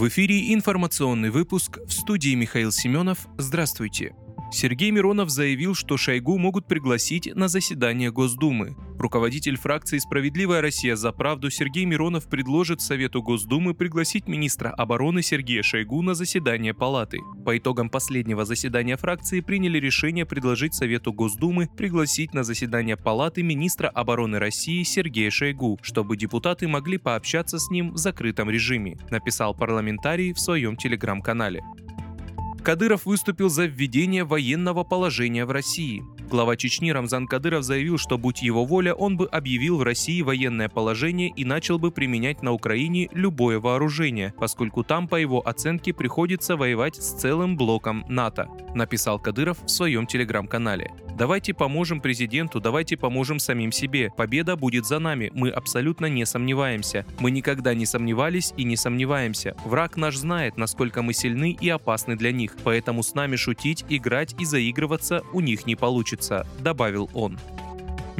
В эфире информационный выпуск в студии Михаил Семенов. Здравствуйте. Сергей Миронов заявил, что Шойгу могут пригласить на заседание Госдумы. Руководитель фракции «Справедливая Россия за правду» Сергей Миронов предложит Совету Госдумы пригласить министра обороны Сергея Шойгу на заседание Палаты. По итогам последнего заседания фракции приняли решение предложить Совету Госдумы пригласить на заседание Палаты министра обороны России Сергея Шойгу, чтобы депутаты могли пообщаться с ним в закрытом режиме, написал парламентарий в своем телеграм-канале. Кадыров выступил за введение военного положения в России. Глава Чечни Рамзан Кадыров заявил, что будь его воля, он бы объявил в России военное положение и начал бы применять на Украине любое вооружение, поскольку там, по его оценке, приходится воевать с целым блоком НАТО, написал Кадыров в своем телеграм-канале. Давайте поможем президенту, давайте поможем самим себе. Победа будет за нами, мы абсолютно не сомневаемся. Мы никогда не сомневались и не сомневаемся. Враг наш знает, насколько мы сильны и опасны для них, поэтому с нами шутить, играть и заигрываться у них не получится, добавил он.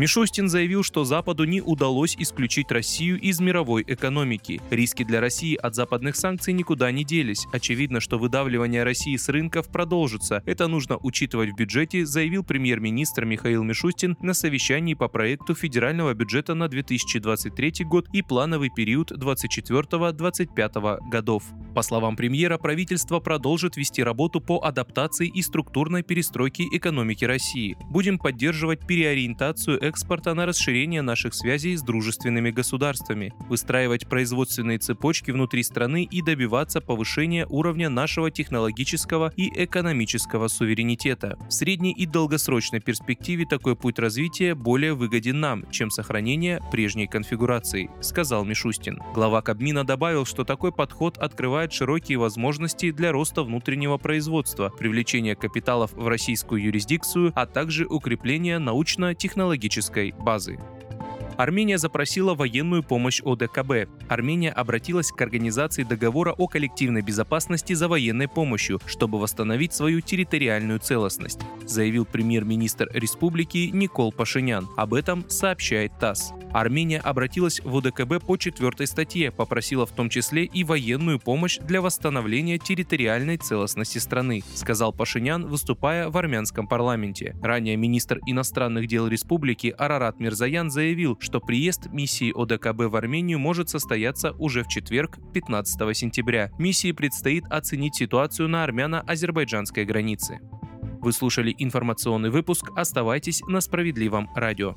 Мишустин заявил, что Западу не удалось исключить Россию из мировой экономики. Риски для России от западных санкций никуда не делись. Очевидно, что выдавливание России с рынков продолжится. Это нужно учитывать в бюджете, заявил премьер-министр Михаил Мишустин на совещании по проекту федерального бюджета на 2023 год и плановый период 2024-2025 годов. По словам премьера, правительство продолжит вести работу по адаптации и структурной перестройке экономики России. Будем поддерживать переориентацию экспорта на расширение наших связей с дружественными государствами, выстраивать производственные цепочки внутри страны и добиваться повышения уровня нашего технологического и экономического суверенитета. В средней и долгосрочной перспективе такой путь развития более выгоден нам, чем сохранение прежней конфигурации, сказал Мишустин. Глава Кабмина добавил, что такой подход открывает широкие возможности для роста внутреннего производства, привлечения капиталов в российскую юрисдикцию, а также укрепления научно-технологического технологической базы. Армения запросила военную помощь ОДКБ. Армения обратилась к организации договора о коллективной безопасности за военной помощью, чтобы восстановить свою территориальную целостность, заявил премьер-министр республики Никол Пашинян. Об этом сообщает ТАСС. Армения обратилась в ОДКБ по четвертой статье, попросила в том числе и военную помощь для восстановления территориальной целостности страны, сказал Пашинян, выступая в армянском парламенте. Ранее министр иностранных дел республики Арарат Мирзаян заявил, что приезд миссии ОДКБ в Армению может состояться уже в четверг, 15 сентября. Миссии предстоит оценить ситуацию на армяно-азербайджанской границе. Вы слушали информационный выпуск. Оставайтесь на справедливом радио.